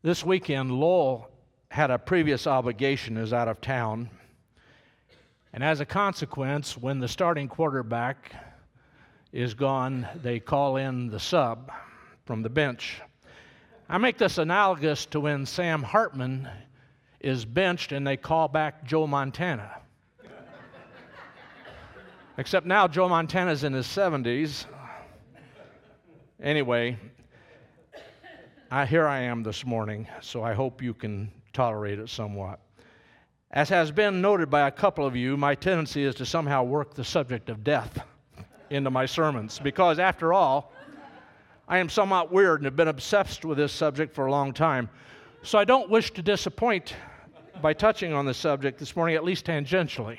This weekend, Lowell had a previous obligation, is out of town. And as a consequence, when the starting quarterback is gone, they call in the sub from the bench. I make this analogous to when Sam Hartman is benched and they call back Joe Montana. Except now Joe Montana's in his 70s. Anyway, I, here I am this morning, so I hope you can tolerate it somewhat. As has been noted by a couple of you, my tendency is to somehow work the subject of death into my sermons because, after all, I am somewhat weird and have been obsessed with this subject for a long time. So I don't wish to disappoint by touching on the subject this morning, at least tangentially.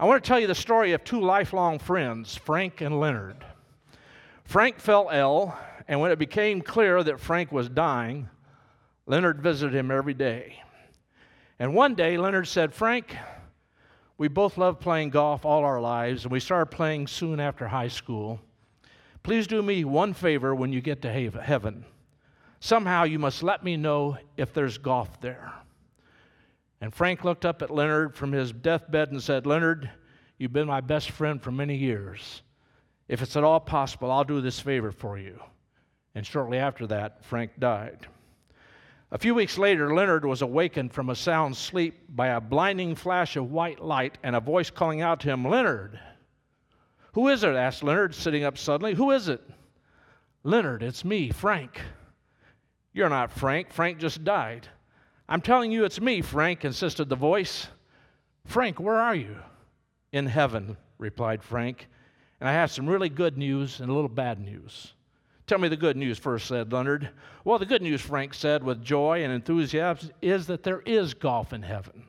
I want to tell you the story of two lifelong friends, Frank and Leonard. Frank fell ill, and when it became clear that Frank was dying, Leonard visited him every day. And one day, Leonard said, Frank, we both loved playing golf all our lives, and we started playing soon after high school. Please do me one favor when you get to heaven. Somehow you must let me know if there's golf there. And Frank looked up at Leonard from his deathbed and said, Leonard, you've been my best friend for many years. If it's at all possible, I'll do this favor for you. And shortly after that, Frank died. A few weeks later, Leonard was awakened from a sound sleep by a blinding flash of white light and a voice calling out to him, Leonard. Who is it? asked Leonard, sitting up suddenly. Who is it? Leonard, it's me, Frank. You're not Frank. Frank just died. I'm telling you it's me, Frank, insisted the voice. Frank, where are you? In heaven, replied Frank. And I have some really good news and a little bad news. Tell me the good news first, said Leonard. Well, the good news, Frank said with joy and enthusiasm, is that there is golf in heaven.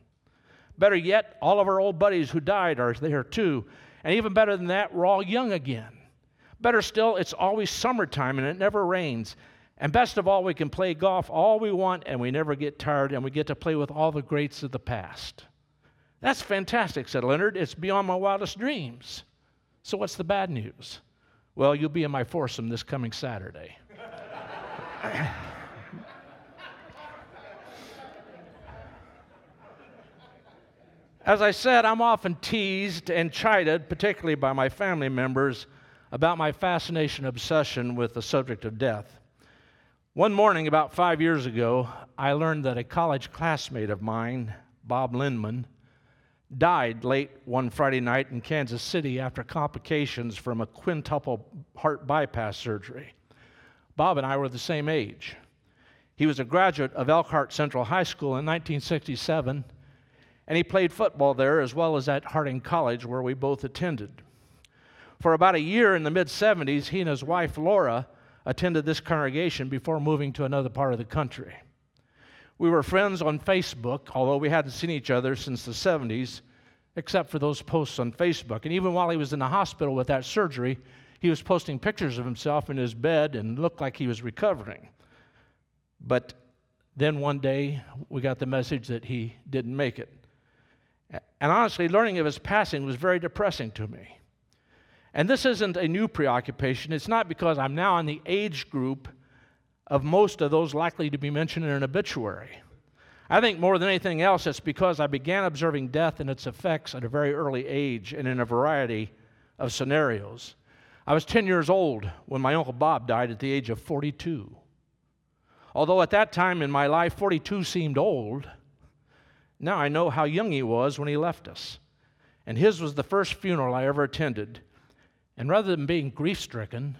Better yet, all of our old buddies who died are there too. And even better than that, we're all young again. Better still, it's always summertime and it never rains. And best of all, we can play golf all we want and we never get tired and we get to play with all the greats of the past. That's fantastic, said Leonard. It's beyond my wildest dreams. So, what's the bad news? Well, you'll be in my foursome this coming Saturday. As I said, I'm often teased and chided, particularly by my family members, about my fascination obsession with the subject of death. One morning, about five years ago, I learned that a college classmate of mine, Bob Lindman, died late one Friday night in Kansas City after complications from a quintuple heart bypass surgery. Bob and I were the same age. He was a graduate of Elkhart Central High School in 1967, and he played football there as well as at Harding College, where we both attended. For about a year in the mid 70s, he and his wife Laura attended this congregation before moving to another part of the country. We were friends on Facebook, although we hadn't seen each other since the 70s, except for those posts on Facebook. And even while he was in the hospital with that surgery, he was posting pictures of himself in his bed and looked like he was recovering. But then one day, we got the message that he didn't make it. And honestly, learning of his passing was very depressing to me. And this isn't a new preoccupation. It's not because I'm now in the age group of most of those likely to be mentioned in an obituary. I think more than anything else, it's because I began observing death and its effects at a very early age and in a variety of scenarios. I was 10 years old when my Uncle Bob died at the age of 42. Although at that time in my life, 42 seemed old, now I know how young he was when he left us. And his was the first funeral I ever attended. And rather than being grief stricken,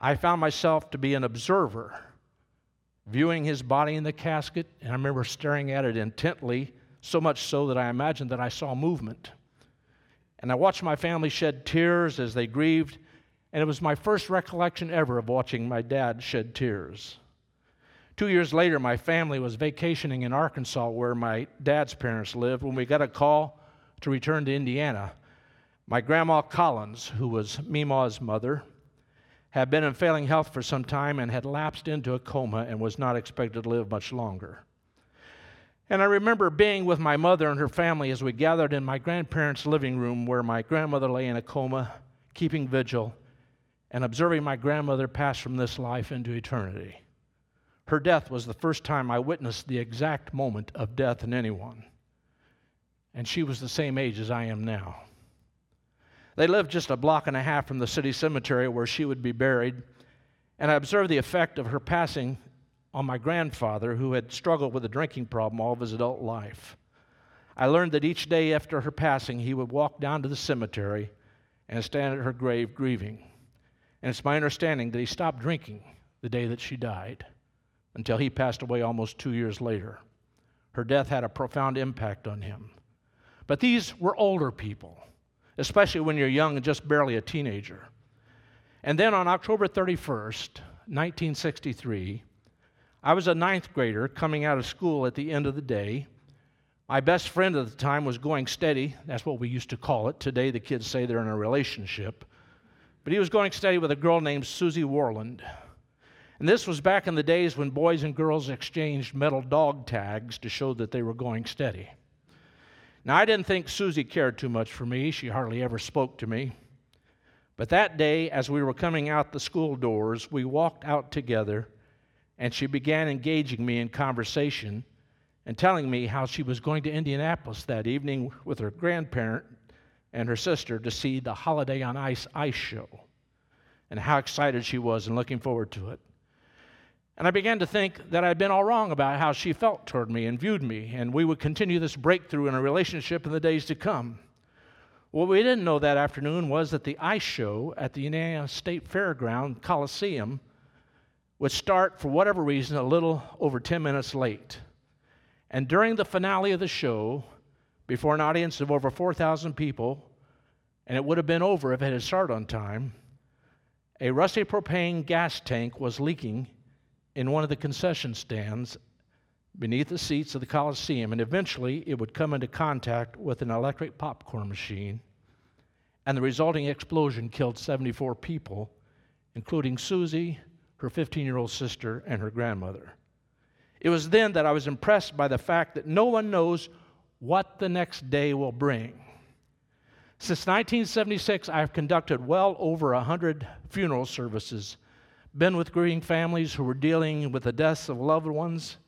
I found myself to be an observer, viewing his body in the casket, and I remember staring at it intently, so much so that I imagined that I saw movement. And I watched my family shed tears as they grieved, and it was my first recollection ever of watching my dad shed tears. Two years later, my family was vacationing in Arkansas, where my dad's parents lived, when we got a call to return to Indiana. My grandma Collins, who was Mima's mother, had been in failing health for some time and had lapsed into a coma and was not expected to live much longer. And I remember being with my mother and her family as we gathered in my grandparents' living room where my grandmother lay in a coma, keeping vigil, and observing my grandmother pass from this life into eternity. Her death was the first time I witnessed the exact moment of death in anyone. And she was the same age as I am now. They lived just a block and a half from the city cemetery where she would be buried, and I observed the effect of her passing on my grandfather, who had struggled with a drinking problem all of his adult life. I learned that each day after her passing, he would walk down to the cemetery and stand at her grave grieving. And it's my understanding that he stopped drinking the day that she died until he passed away almost two years later. Her death had a profound impact on him. But these were older people, especially when you're young and just barely a teenager. And then on October 31st, 1963, I was a ninth grader coming out of school at the end of the day. My best friend at the time was going steady. That's what we used to call it. Today, the kids say they're in a relationship. But he was going steady with a girl named Susie Warland. And this was back in the days when boys and girls exchanged metal dog tags to show that they were going steady. Now, I didn't think Susie cared too much for me. She hardly ever spoke to me. But that day, as we were coming out the school doors, we walked out together, and she began engaging me in conversation and telling me how she was going to Indianapolis that evening with her grandparent and her sister to see the Holiday on Ice ice show, and how excited she was and looking forward to it. And I began to think that I'd been all wrong about how she felt toward me and viewed me, and we would continue this breakthrough in a relationship in the days to come. What we didn't know that afternoon was that the ice show at the Indiana State Fairground Coliseum would start, for whatever reason, a little over 10 minutes late. And during the finale of the show, before an audience of over 4,000 people, and it would have been over if it had started on time, a rusty propane gas tank was leaking in one of the concession stands beneath the seats of the Coliseum, and eventually it would come into contact with an electric popcorn machine, and the resulting explosion killed 74 people, including Susie, her 15 year old sister, and her grandmother. It was then that I was impressed by the fact that no one knows what the next day will bring. Since 1976, I've conducted well over 100 funeral services been with grieving families who were dealing with the deaths of loved ones,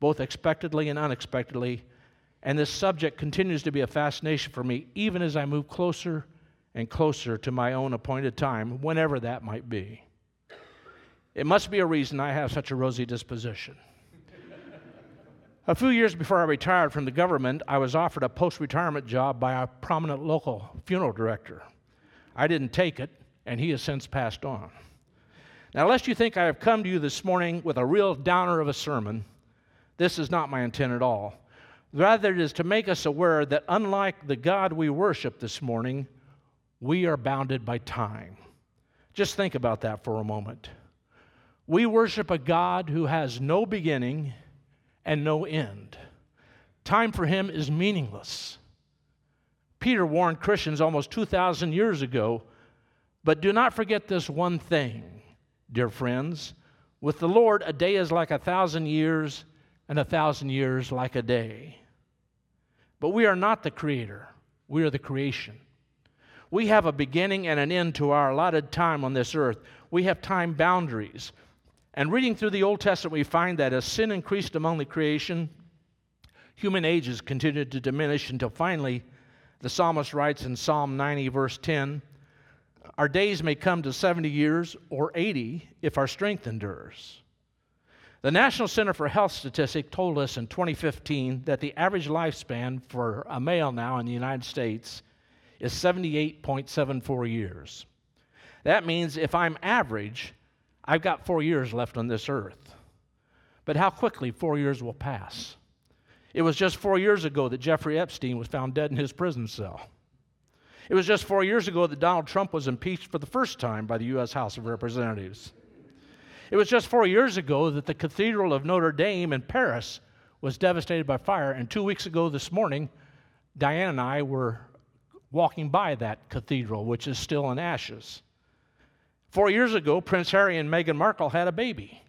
both expectedly and unexpectedly. And this subject continues to be a fascination for me, even as I move closer and closer to my own appointed time, whenever that might be. It must be a reason I have such a rosy disposition. a few years before I retired from the government, I was offered a post retirement job by a prominent local funeral director. I didn't take it, and he has since passed on. Now, lest you think I have come to you this morning with a real downer of a sermon, this is not my intent at all. Rather, it is to make us aware that unlike the God we worship this morning, we are bounded by time. Just think about that for a moment. We worship a God who has no beginning and no end. Time for him is meaningless. Peter warned Christians almost 2,000 years ago, but do not forget this one thing dear friends. With the Lord, a day is like a thousand years, and a thousand years like a day. But we are not the creator, we are the creation. We have a beginning and an end to our allotted time on this earth. We have time boundaries. And reading through the Old Testament, we find that as sin increased among the creation, human ages continued to diminish until finally, the psalmist writes in Psalm 90, verse 10 our days may come to 70 years or 80 if our strength endures. The National Center for Health Statistics told us in 2015 that the average lifespan for a male now in the United States is 78.74 years. That means if I'm average, I've got four years left on this earth. But how quickly four years will pass. It was just four years ago that Jeffrey Epstein was found dead in his prison cell. It was just four years ago that Donald Trump was impeached for the first time by the U.S. House of Representatives. It was just four years ago that the Cathedral of Notre Dame in Paris was devastated by fire. And two weeks ago this morning, Diane and I were walking by that cathedral, which is still in ashes. Four years ago, Prince Harry and Meghan Markle had a baby.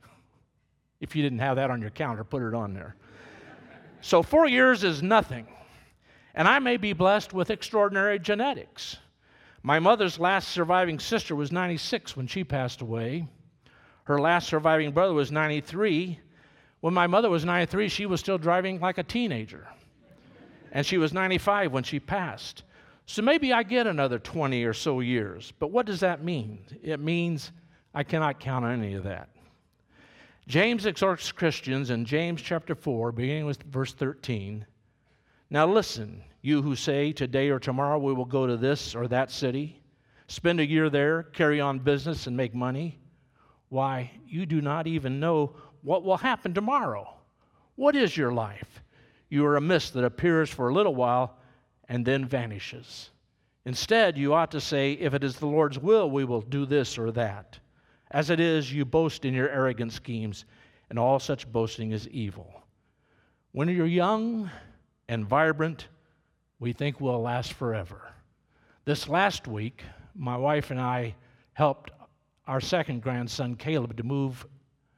If you didn't have that on your calendar, put it on there. So, four years is nothing. And I may be blessed with extraordinary genetics. My mother's last surviving sister was 96 when she passed away. Her last surviving brother was 93, When my mother was 93, she was still driving like a teenager. And she was 95 when she passed. So maybe I get another 20 or so years. But what does that mean? It means I cannot count on any of that. James exhorts Christians in James chapter 4, beginning with verse 13. Now listen, you who say, Today or tomorrow we will go to this or that city, spend a year there, carry on business, and make money. Why, you do not even know what will happen tomorrow. What is your life? You are a mist that appears for a little while and then vanishes. Instead, you ought to say, If it is the Lord's will, we will do this or that. As it is, you boast in your arrogant schemes, and all such boasting is evil. When you're young and vibrant, we think we'll last forever. This last week, my wife and I helped our second grandson, Caleb, to move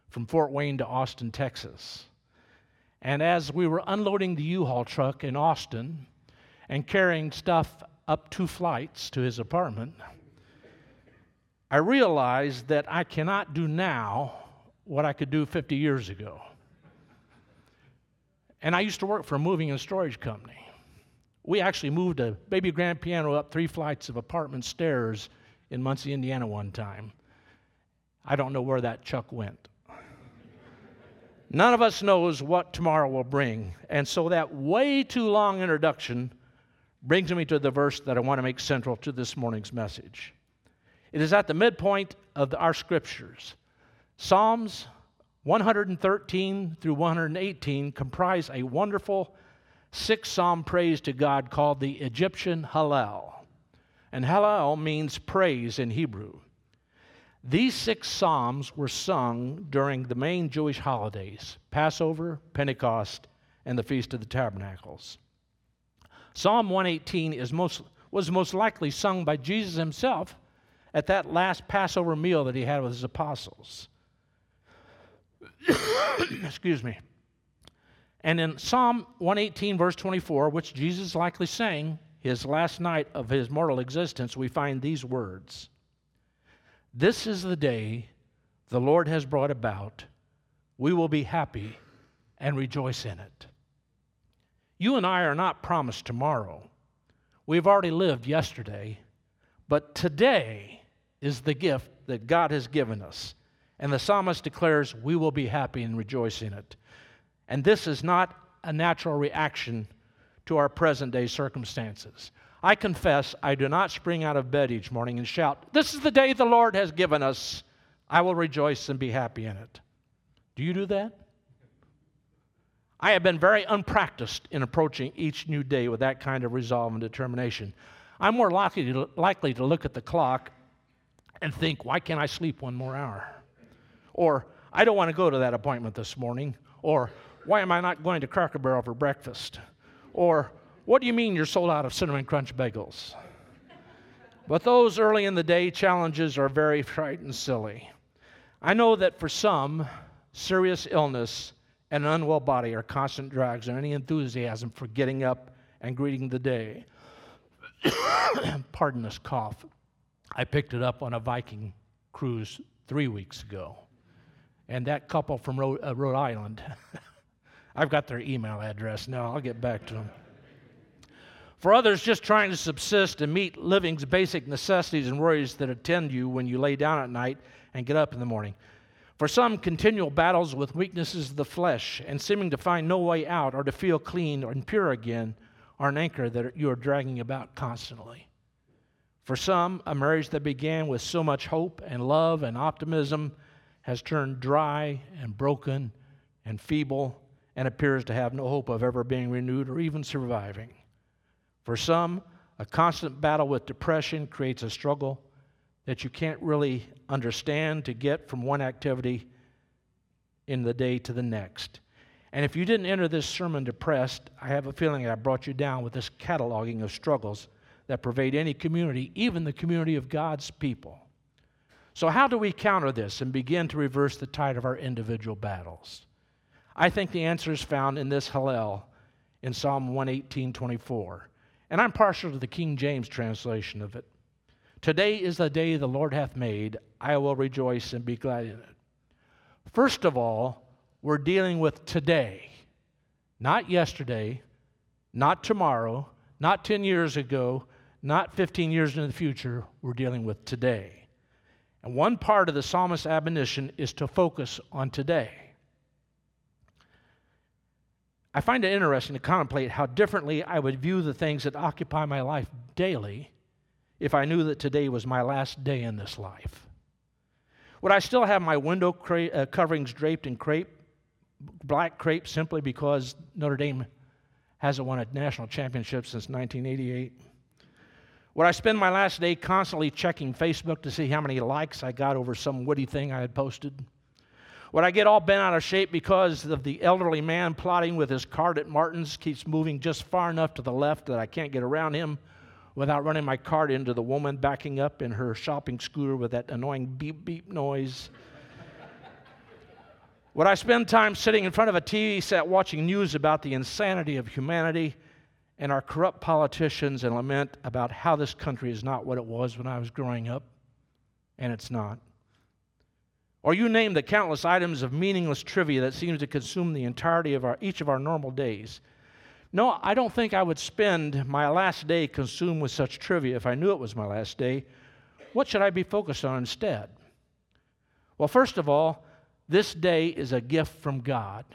from Fort Wayne to Austin, Texas. And as we were unloading the U Haul truck in Austin and carrying stuff up two flights to his apartment, I realized that I cannot do now what I could do 50 years ago. And I used to work for a moving and storage company. We actually moved a baby grand piano up three flights of apartment stairs in Muncie, Indiana one time. I don't know where that chuck went. None of us knows what tomorrow will bring. And so that way too long introduction brings me to the verse that I want to make central to this morning's message. It is at the midpoint of our scriptures. Psalms 113 through 118 comprise a wonderful six psalm praise to God called the Egyptian Hallel. And Hallel means praise in Hebrew. These six psalms were sung during the main Jewish holidays Passover, Pentecost, and the Feast of the Tabernacles. Psalm 118 is most, was most likely sung by Jesus himself at that last Passover meal that he had with his apostles. Excuse me. And in Psalm 118, verse 24, which Jesus likely sang his last night of his mortal existence, we find these words This is the day the Lord has brought about. We will be happy and rejoice in it. You and I are not promised tomorrow. We've already lived yesterday, but today is the gift that God has given us. And the psalmist declares, We will be happy and rejoice in it. And this is not a natural reaction to our present day circumstances. I confess I do not spring out of bed each morning and shout, This is the day the Lord has given us. I will rejoice and be happy in it. Do you do that? I have been very unpracticed in approaching each new day with that kind of resolve and determination. I'm more likely to, likely to look at the clock and think, why can't I sleep one more hour? Or, I don't want to go to that appointment this morning. Or, why am I not going to Cracker Barrel for breakfast? Or, what do you mean you're sold out of Cinnamon Crunch bagels? But those early in the day challenges are very trite and silly. I know that for some, serious illness and an unwell body are constant drags on any enthusiasm for getting up and greeting the day. Pardon this cough. I picked it up on a Viking cruise three weeks ago. And that couple from Rhode, uh, Rhode Island, I've got their email address now. I'll get back to them. For others, just trying to subsist and meet living's basic necessities and worries that attend you when you lay down at night and get up in the morning. For some, continual battles with weaknesses of the flesh and seeming to find no way out or to feel clean and pure again are an anchor that you are dragging about constantly. For some, a marriage that began with so much hope and love and optimism has turned dry and broken and feeble and appears to have no hope of ever being renewed or even surviving. For some, a constant battle with depression creates a struggle that you can't really understand to get from one activity in the day to the next. And if you didn't enter this sermon depressed, I have a feeling I brought you down with this cataloging of struggles that pervade any community, even the community of God's people. So, how do we counter this and begin to reverse the tide of our individual battles? I think the answer is found in this Hallel in Psalm 118 24. And I'm partial to the King James translation of it. Today is the day the Lord hath made. I will rejoice and be glad in it. First of all, we're dealing with today, not yesterday, not tomorrow, not 10 years ago, not 15 years into the future. We're dealing with today. And one part of the psalmist's admonition is to focus on today. I find it interesting to contemplate how differently I would view the things that occupy my life daily if I knew that today was my last day in this life. Would I still have my window cra- uh, coverings draped in crepe, black crepe, simply because Notre Dame hasn't won a national championship since 1988? Would I spend my last day constantly checking Facebook to see how many likes I got over some witty thing I had posted? Would I get all bent out of shape because of the elderly man plotting with his cart at Martin's keeps moving just far enough to the left that I can't get around him without running my cart into the woman backing up in her shopping scooter with that annoying beep beep noise? Would I spend time sitting in front of a TV set watching news about the insanity of humanity and our corrupt politicians and lament about how this country is not what it was when I was growing up, and it's not. Or you name the countless items of meaningless trivia that seems to consume the entirety of our, each of our normal days. No, I don't think I would spend my last day consumed with such trivia if I knew it was my last day. What should I be focused on instead? Well, first of all, this day is a gift from God.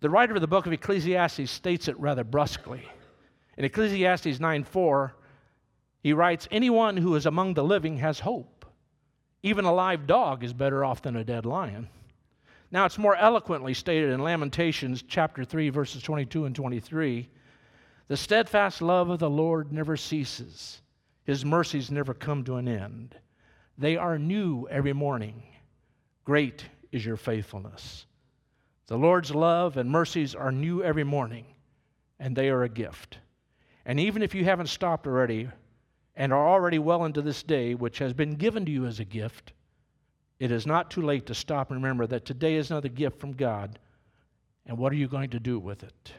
The writer of the book of Ecclesiastes states it rather brusquely. In Ecclesiastes 9:4, he writes, "Anyone who is among the living has hope. Even a live dog is better off than a dead lion." Now it's more eloquently stated in Lamentations chapter 3 verses 22 and 23. The steadfast love of the Lord never ceases. His mercies never come to an end. They are new every morning. Great is your faithfulness. The Lord's love and mercies are new every morning, and they are a gift. And even if you haven't stopped already and are already well into this day, which has been given to you as a gift, it is not too late to stop and remember that today is another gift from God. And what are you going to do with it?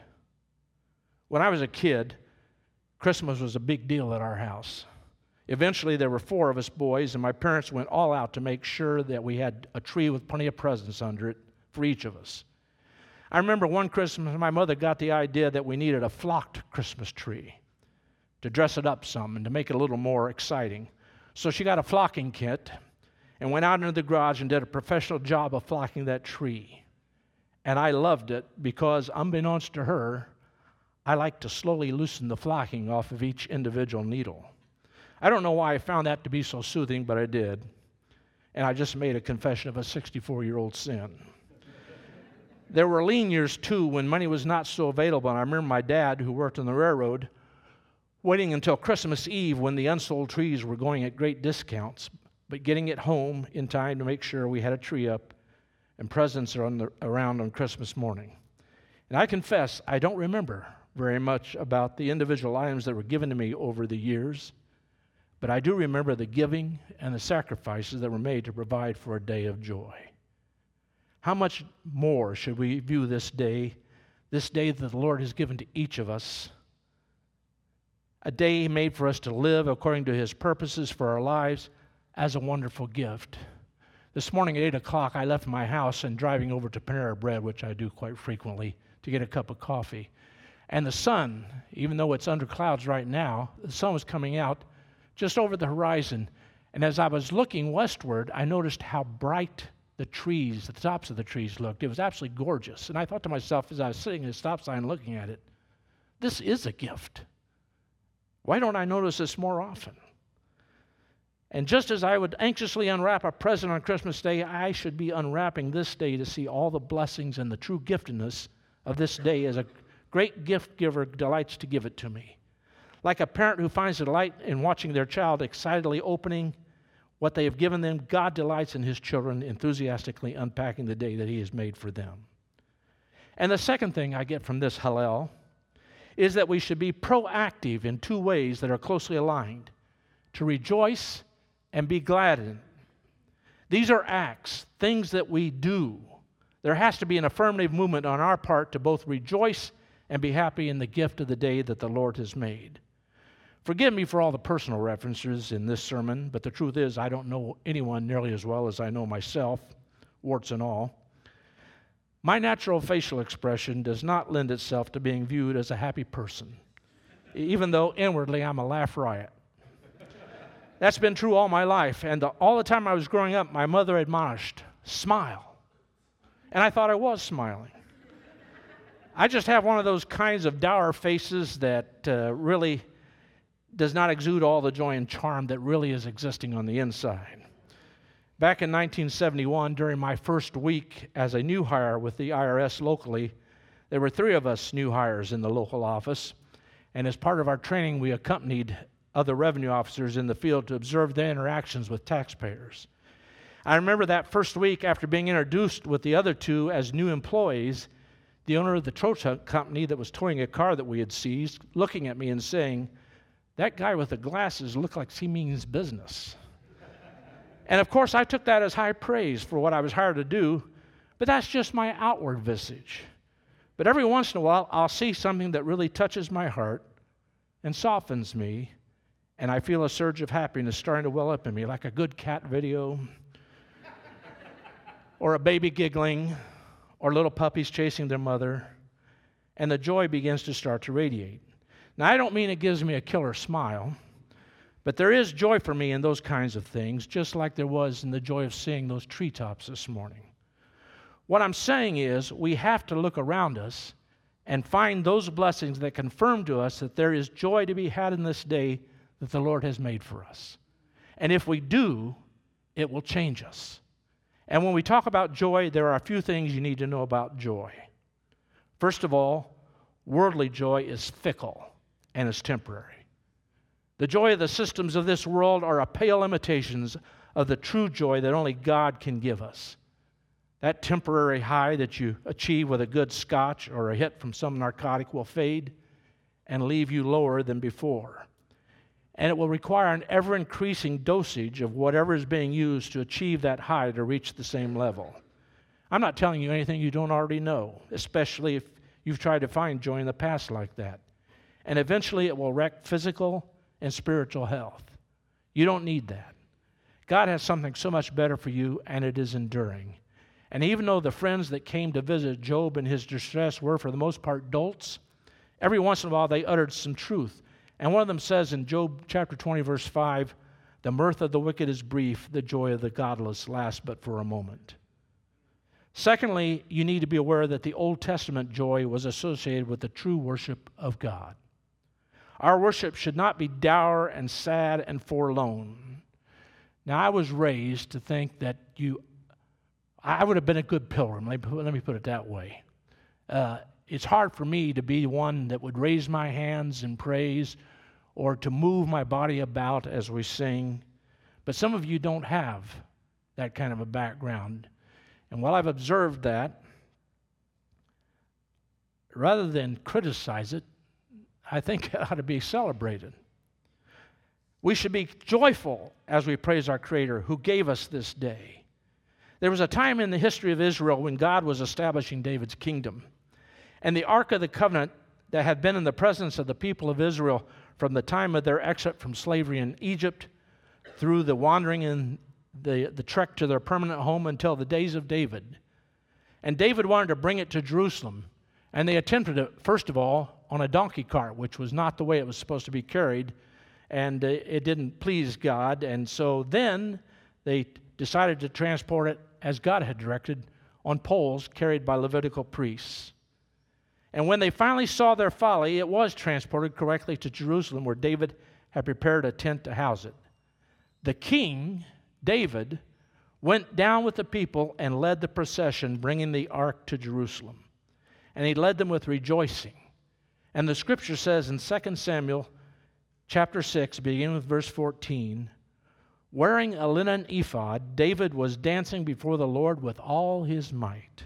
When I was a kid, Christmas was a big deal at our house. Eventually, there were four of us boys, and my parents went all out to make sure that we had a tree with plenty of presents under it for each of us. I remember one Christmas, my mother got the idea that we needed a flocked Christmas tree to dress it up some and to make it a little more exciting. So she got a flocking kit and went out into the garage and did a professional job of flocking that tree. And I loved it because, unbeknownst to her, I like to slowly loosen the flocking off of each individual needle. I don't know why I found that to be so soothing, but I did. And I just made a confession of a 64 year old sin. There were lean years too when money was not so available. And I remember my dad, who worked on the railroad, waiting until Christmas Eve when the unsold trees were going at great discounts, but getting it home in time to make sure we had a tree up and presents are on the, around on Christmas morning. And I confess, I don't remember very much about the individual items that were given to me over the years, but I do remember the giving and the sacrifices that were made to provide for a day of joy. How much more should we view this day, this day that the Lord has given to each of us? A day made for us to live according to his purposes for our lives as a wonderful gift. This morning at 8 o'clock, I left my house and driving over to Panera Bread, which I do quite frequently, to get a cup of coffee. And the sun, even though it's under clouds right now, the sun was coming out just over the horizon. And as I was looking westward, I noticed how bright the trees, the tops of the trees looked. It was absolutely gorgeous. And I thought to myself as I was sitting at a stop sign looking at it, this is a gift. Why don't I notice this more often? And just as I would anxiously unwrap a present on Christmas Day, I should be unwrapping this day to see all the blessings and the true giftedness of this day as a great gift giver delights to give it to me. Like a parent who finds delight in watching their child excitedly opening what they have given them, God delights in his children enthusiastically unpacking the day that he has made for them. And the second thing I get from this Hallel is that we should be proactive in two ways that are closely aligned to rejoice and be glad in. These are acts, things that we do. There has to be an affirmative movement on our part to both rejoice and be happy in the gift of the day that the Lord has made. Forgive me for all the personal references in this sermon, but the truth is, I don't know anyone nearly as well as I know myself, warts and all. My natural facial expression does not lend itself to being viewed as a happy person, even though inwardly I'm a laugh riot. That's been true all my life. And all the time I was growing up, my mother admonished, smile. And I thought I was smiling. I just have one of those kinds of dour faces that uh, really does not exude all the joy and charm that really is existing on the inside. Back in 1971, during my first week as a new hire with the IRS locally, there were three of us new hires in the local office. And as part of our training, we accompanied other revenue officers in the field to observe their interactions with taxpayers. I remember that first week after being introduced with the other two as new employees, the owner of the tow truck company that was towing a car that we had seized looking at me and saying, That guy with the glasses looked like he means business. and of course, I took that as high praise for what I was hired to do, but that's just my outward visage. But every once in a while, I'll see something that really touches my heart and softens me, and I feel a surge of happiness starting to well up in me, like a good cat video, or a baby giggling, or little puppies chasing their mother, and the joy begins to start to radiate. Now, I don't mean it gives me a killer smile, but there is joy for me in those kinds of things, just like there was in the joy of seeing those treetops this morning. What I'm saying is, we have to look around us and find those blessings that confirm to us that there is joy to be had in this day that the Lord has made for us. And if we do, it will change us. And when we talk about joy, there are a few things you need to know about joy. First of all, worldly joy is fickle and is temporary. The joy of the systems of this world are a pale imitations of the true joy that only God can give us. That temporary high that you achieve with a good scotch or a hit from some narcotic will fade and leave you lower than before and it will require an ever increasing dosage of whatever is being used to achieve that high to reach the same level. I'm not telling you anything you don't already know, especially if you've tried to find joy in the past like that. And eventually it will wreck physical and spiritual health. You don't need that. God has something so much better for you, and it is enduring. And even though the friends that came to visit Job in his distress were, for the most part, dolts, every once in a while they uttered some truth and one of them says in Job chapter 20, verse 5, the mirth of the wicked is brief, the joy of the godless lasts but for a moment. Secondly, you need to be aware that the Old Testament joy was associated with the true worship of God. Our worship should not be dour and sad and forlorn. Now, I was raised to think that you, I would have been a good pilgrim. Let me put, it that way. Uh, it's hard for me to be one that would raise my hands in praise or to move my body about as we sing. But some of you don't have that kind of a background. And while I've observed that, rather than criticize it, I think it ought to be celebrated. We should be joyful as we praise our Creator who gave us this day. There was a time in the history of Israel when God was establishing David's kingdom. And the Ark of the Covenant that had been in the presence of the people of Israel from the time of their exit from slavery in Egypt through the wandering in the, the trek to their permanent home until the days of David. And David wanted to bring it to Jerusalem. And they attempted it, first of all, on a donkey cart, which was not the way it was supposed to be carried. And uh, it didn't please God. And so then they decided to transport it as God had directed on poles carried by Levitical priests. And when they finally saw their folly, it was transported correctly to Jerusalem, where David had prepared a tent to house it. The king, David, went down with the people and led the procession, bringing the ark to Jerusalem. And he led them with rejoicing. And the scripture says in 2 Samuel chapter 6, beginning with verse 14, wearing a linen ephod, David was dancing before the Lord with all his might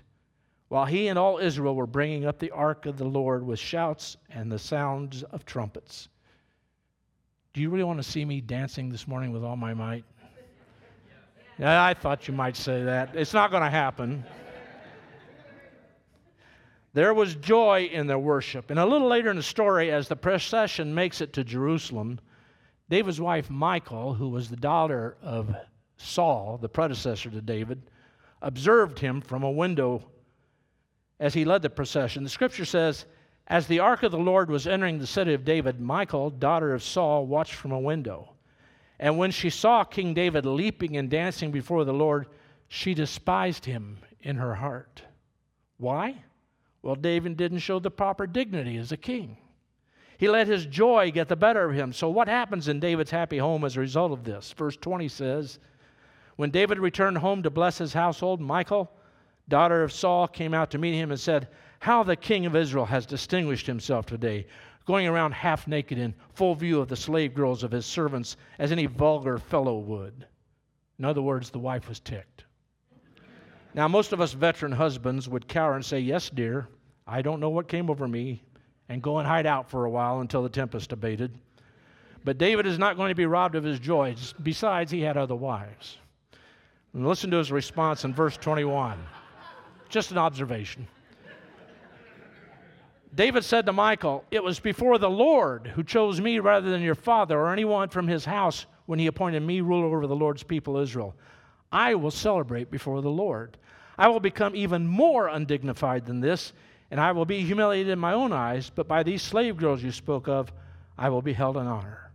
while he and all Israel were bringing up the ark of the Lord with shouts and the sounds of trumpets. Do you really want to see me dancing this morning with all my might? Yeah, I thought you might say that. It's not going to happen. There was joy in their worship. And a little later in the story, as the procession makes it to Jerusalem, David's wife, Michal, who was the daughter of Saul, the predecessor to David, observed him from a window as he led the procession. The scripture says, As the ark of the Lord was entering the city of David, Michal, daughter of Saul, watched from a window. And when she saw King David leaping and dancing before the Lord, she despised him in her heart. Why? Well, David didn't show the proper dignity as a king. He let his joy get the better of him. So, what happens in David's happy home as a result of this? Verse 20 says, When David returned home to bless his household, Michal, daughter of Saul, came out to meet him and said, How the king of Israel has distinguished himself today, going around half naked in full view of the slave girls of his servants, as any vulgar fellow would. In other words, the wife was ticked. Now, most of us veteran husbands would cower and say, Yes, dear, I don't know what came over me, and go and hide out for a while until the tempest abated. But David is not going to be robbed of his joys. Besides, he had other wives. And listen to his response in verse 21. Just an observation. David said to Michal, It was before the Lord who chose me rather than your father or anyone from his house when he appointed me ruler over the Lord's people Israel. I will celebrate before the Lord. I will become even more undignified than this, and I will be humiliated in my own eyes, but by these slave girls you spoke of, I will be held in honor.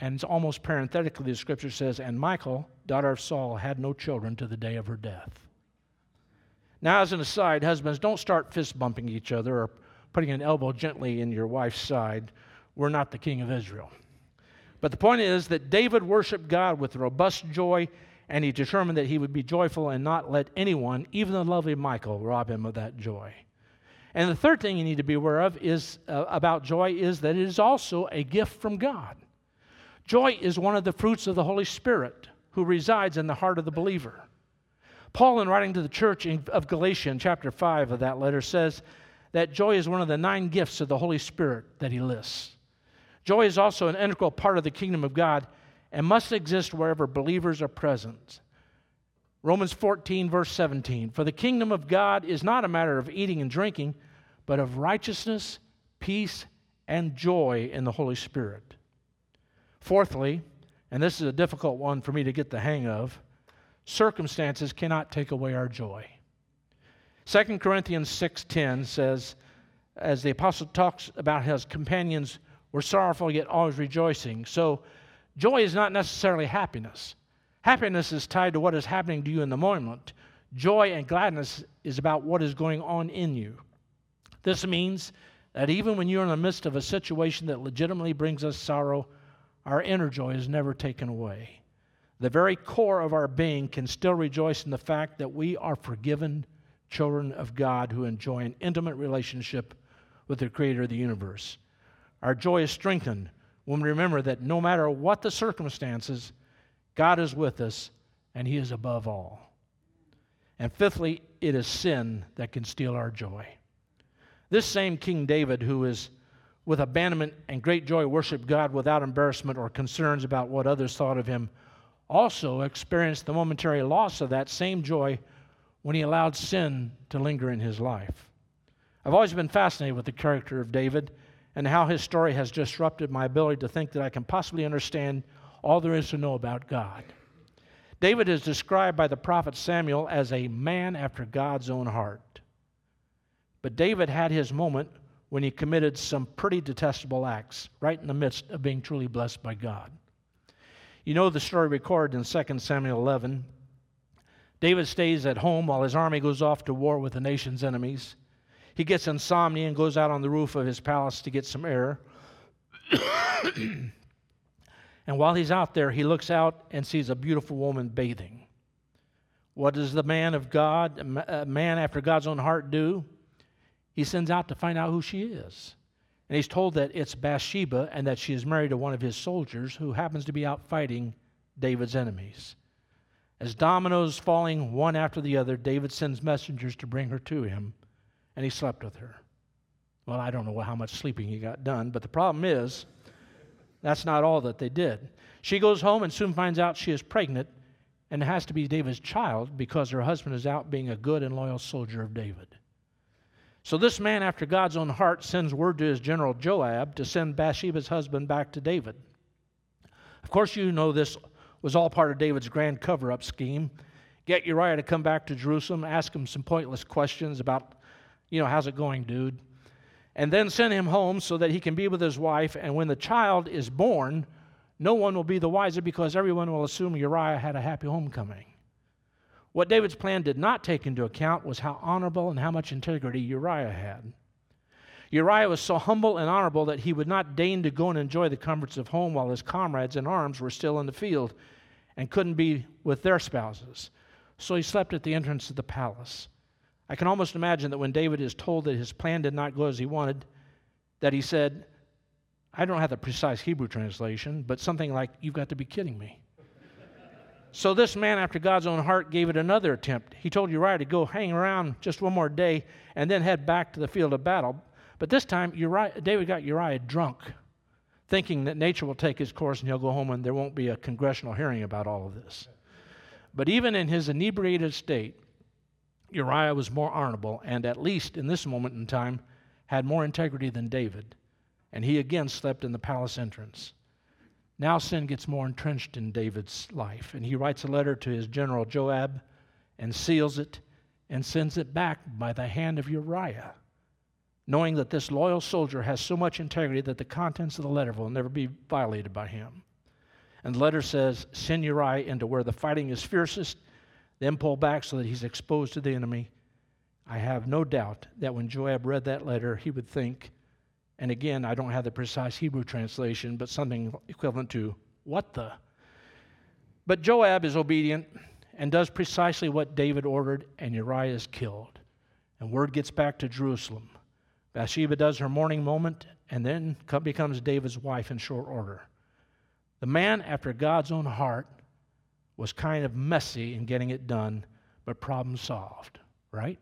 And it's almost parenthetically, the scripture says, And Michal, daughter of Saul, had no children to the day of her death. Now, as an aside, husbands, don't start fist bumping each other or putting an elbow gently in your wife's side. We're not the king of Israel. But the point is that David worshiped God with robust joy and he determined that he would be joyful and not let anyone, even the lovely Michal, rob him of that joy. And the third thing you need to be aware of is uh, about joy is that it is also a gift from God. Joy is one of the fruits of the Holy Spirit who resides in the heart of the believer. Paul, in writing to the church of Galatia chapter 5 of that letter, says that joy is one of the nine gifts of the Holy Spirit that he lists. Joy is also an integral part of the kingdom of God and must exist wherever believers are present. Romans 14, verse 17 For the kingdom of God is not a matter of eating and drinking, but of righteousness, peace, and joy in the Holy Spirit. Fourthly, and this is a difficult one for me to get the hang of, circumstances cannot take away our joy. 2 Corinthians 6:10 says as the apostle talks about his companions were sorrowful yet always rejoicing. So Joy is not necessarily happiness. Happiness is tied to what is happening to you in the moment. Joy and gladness is about what is going on in you. This means that even when you're in the midst of a situation that legitimately brings us sorrow, our inner joy is never taken away. The very core of our being can still rejoice in the fact that we are forgiven children of God who enjoy an intimate relationship with the Creator of the universe. Our joy is strengthened when we remember that no matter what the circumstances, God is with us and He is above all. And fifthly, it is sin that can steal our joy. This same King David, who is with abandonment and great joy worshiped God without embarrassment or concerns about what others thought of him, also experienced the momentary loss of that same joy when he allowed sin to linger in his life. I've always been fascinated with the character of David and how his story has disrupted my ability to think that I can possibly understand all there is to know about God. David is described by the prophet Samuel as a man after God's own heart. But David had his moment when he committed some pretty detestable acts right in the midst of being truly blessed by God. You know the story recorded in 2 Samuel 11. David stays at home while his army goes off to war with the nation's enemies. He gets insomnia and goes out on the roof of his palace to get some air. and while he's out there, he looks out and sees a beautiful woman bathing. What does the man of God, a man after God's own heart, do? He sends out to find out who she is. And he's told that it's Bathsheba and that she is married to one of his soldiers who happens to be out fighting David's enemies. As dominoes falling one after the other, David sends messengers to bring her to him and he slept with her. Well, I don't know how much sleeping he got done, but the problem is that's not all that they did. She goes home and soon finds out she is pregnant and has to be David's child because her husband is out being a good and loyal soldier of David. So this man, after God's own heart, sends word to his general Joab to send Bathsheba's husband back to David. Of course, you know this was all part of David's grand cover up scheme get Uriah to come back to Jerusalem, ask him some pointless questions about, you know, how's it going, dude? And then send him home so that he can be with his wife. And when the child is born, no one will be the wiser because everyone will assume Uriah had a happy homecoming. What David's plan did not take into account was how honorable and how much integrity Uriah had. Uriah was so humble and honorable that he would not deign to go and enjoy the comforts of home while his comrades in arms were still in the field and couldn't be with their spouses. So he slept at the entrance of the palace. I can almost imagine that when David is told that his plan did not go as he wanted, that he said, I don't have the precise Hebrew translation, but something like, You've got to be kidding me. so this man, after God's own heart, gave it another attempt. He told Uriah to go hang around just one more day and then head back to the field of battle. But this time, Uriah, David got Uriah drunk, thinking that nature will take his course and he'll go home and there won't be a congressional hearing about all of this. But even in his inebriated state, Uriah was more honorable and, at least in this moment in time, had more integrity than David. And he again slept in the palace entrance. Now sin gets more entrenched in David's life, and he writes a letter to his general Joab and seals it and sends it back by the hand of Uriah, knowing that this loyal soldier has so much integrity that the contents of the letter will never be violated by him. And the letter says, Send Uriah into where the fighting is fiercest, then pull back so that he's exposed to the enemy. I have no doubt that when Joab read that letter, he would think, and again, I don't have the precise Hebrew translation, but something equivalent to, What the? But Joab is obedient and does precisely what David ordered, and Uriah is killed. And word gets back to Jerusalem. Bathsheba does her mourning moment and then becomes David's wife in short order. The man after God's own heart was kind of messy in getting it done, but problem solved, right?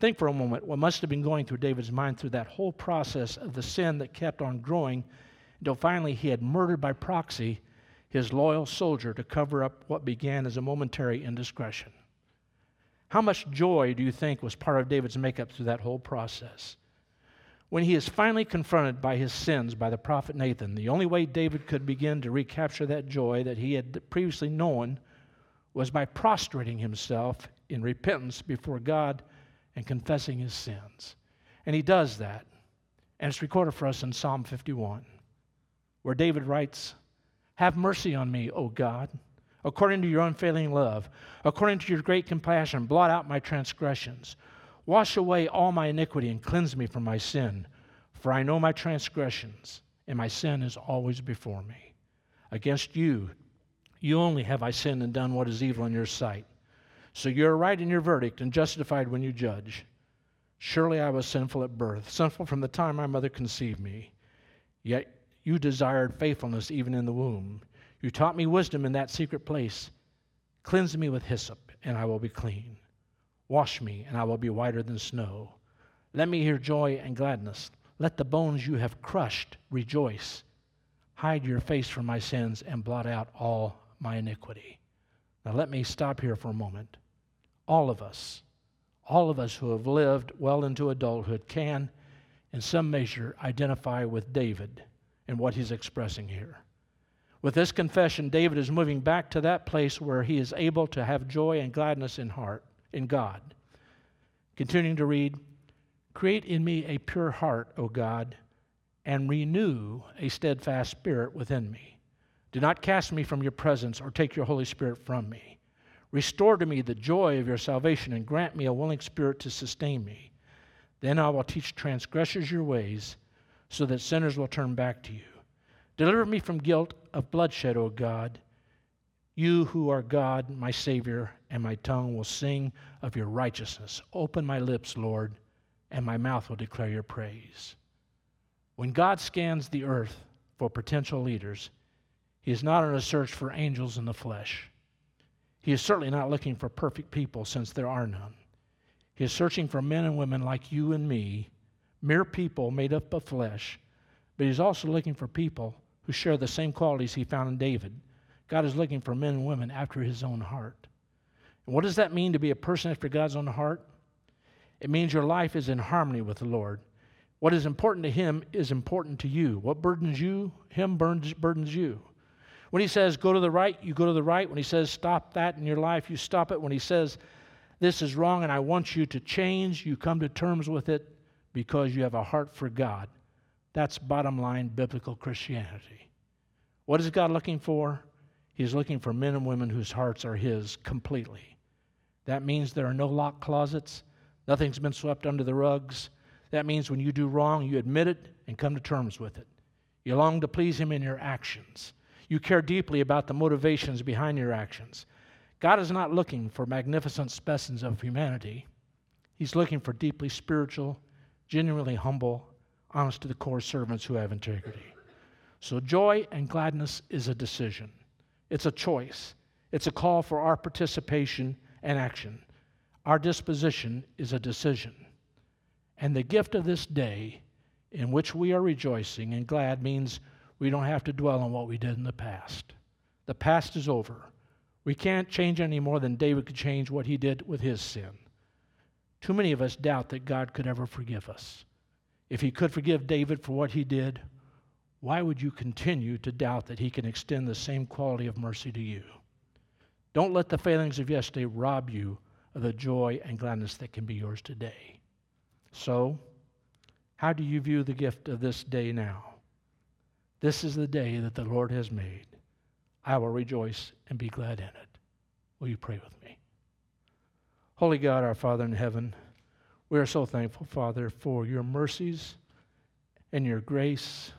Think for a moment what must have been going through David's mind through that whole process of the sin that kept on growing until finally he had murdered by proxy his loyal soldier to cover up what began as a momentary indiscretion. How much joy do you think was part of David's makeup through that whole process? When he is finally confronted by his sins by the prophet Nathan, the only way David could begin to recapture that joy that he had previously known was by prostrating himself in repentance before God and confessing his sins. And he does that. And it's recorded for us in Psalm 51, where David writes, Have mercy on me, O God, according to your unfailing love, according to your great compassion, blot out my transgressions. Wash away all my iniquity and cleanse me from my sin. For I know my transgressions, and my sin is always before me. Against you, you only have I sinned and done what is evil in your sight. So you're right in your verdict and justified when you judge. Surely I was sinful at birth, sinful from the time my mother conceived me. Yet you desired faithfulness even in the womb. You taught me wisdom in that secret place. Cleanse me with hyssop, and I will be clean. Wash me, and I will be whiter than snow. Let me hear joy and gladness. Let the bones you have crushed rejoice. Hide your face from my sins and blot out all my iniquity. Now, let me stop here for a moment. All of us, all of us who have lived well into adulthood can, in some measure, identify with David and what he's expressing here. With this confession, David is moving back to that place where he is able to have joy and gladness in heart in God. Continuing to read, Create in me a pure heart, O God, and renew a steadfast spirit within me. Do not cast me from your presence or take your Holy Spirit from me. Restore to me the joy of your salvation and grant me a willing spirit to sustain me. Then I will teach transgressors your ways so that sinners will turn back to you. Deliver me from guilt of bloodshed, O God you who are God, my Savior, and my tongue will sing of your righteousness. Open my lips, Lord, and my mouth will declare your praise. When God scans the earth for potential leaders, he is not on a search for angels in the flesh. He is certainly not looking for perfect people, since there are none. He is searching for men and women like you and me, mere people made up of flesh, but he's also looking for people who share the same qualities he found in David God is looking for men and women after his own heart. What does that mean to be a person after God's own heart? It means your life is in harmony with the Lord. What is important to him is important to you. What burdens you, him burdens, burdens you. When he says go to the right, you go to the right. When he says stop that in your life, you stop it. When he says this is wrong and I want you to change, you come to terms with it because you have a heart for God. That's bottom line biblical Christianity. What is God looking for? He's looking for men and women whose hearts are His completely. That means there are no locked closets, nothing's been swept under the rugs. That means when you do wrong, you admit it and come to terms with it. You long to please Him in your actions. You care deeply about the motivations behind your actions. God is not looking for magnificent specimens of humanity. He's looking for deeply spiritual, genuinely humble, honest to the core servants who have integrity. So, joy and gladness is a decision, it's a choice, it's a call for our participation and action. Our disposition is a decision. And the gift of this day in which we are rejoicing and glad means we don't have to dwell on what we did in the past. The past is over. We can't change any more than David could change what he did with his sin. Too many of us doubt that God could ever forgive us. If he could forgive David for what he did, why would you continue to doubt that he can extend the same quality of mercy to you? Don't let the failings of yesterday rob you of the joy and gladness that can be yours today. So, how do you view the gift of this day now? This is the day that the Lord has made. I will rejoice and be glad in it. Will you pray with me? Holy God, our Father in heaven, we are so thankful, Father, for your mercies and your grace.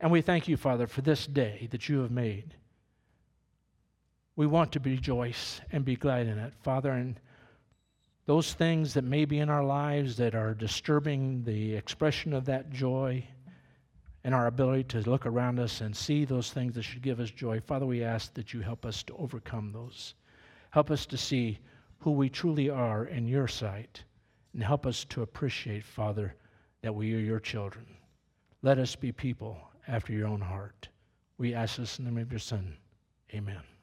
And we thank you, Father, for this day that you have made. We want to rejoice and be glad in it, Father. And those things that may be in our lives that are disturbing the expression of that joy and our ability to look around us and see those things that should give us joy, Father, we ask that you help us to overcome those. Help us to see who we truly are in your sight, and help us to appreciate, Father, that we are your children. Let us be people after your own heart. We ask this in the name of your Son. Amen.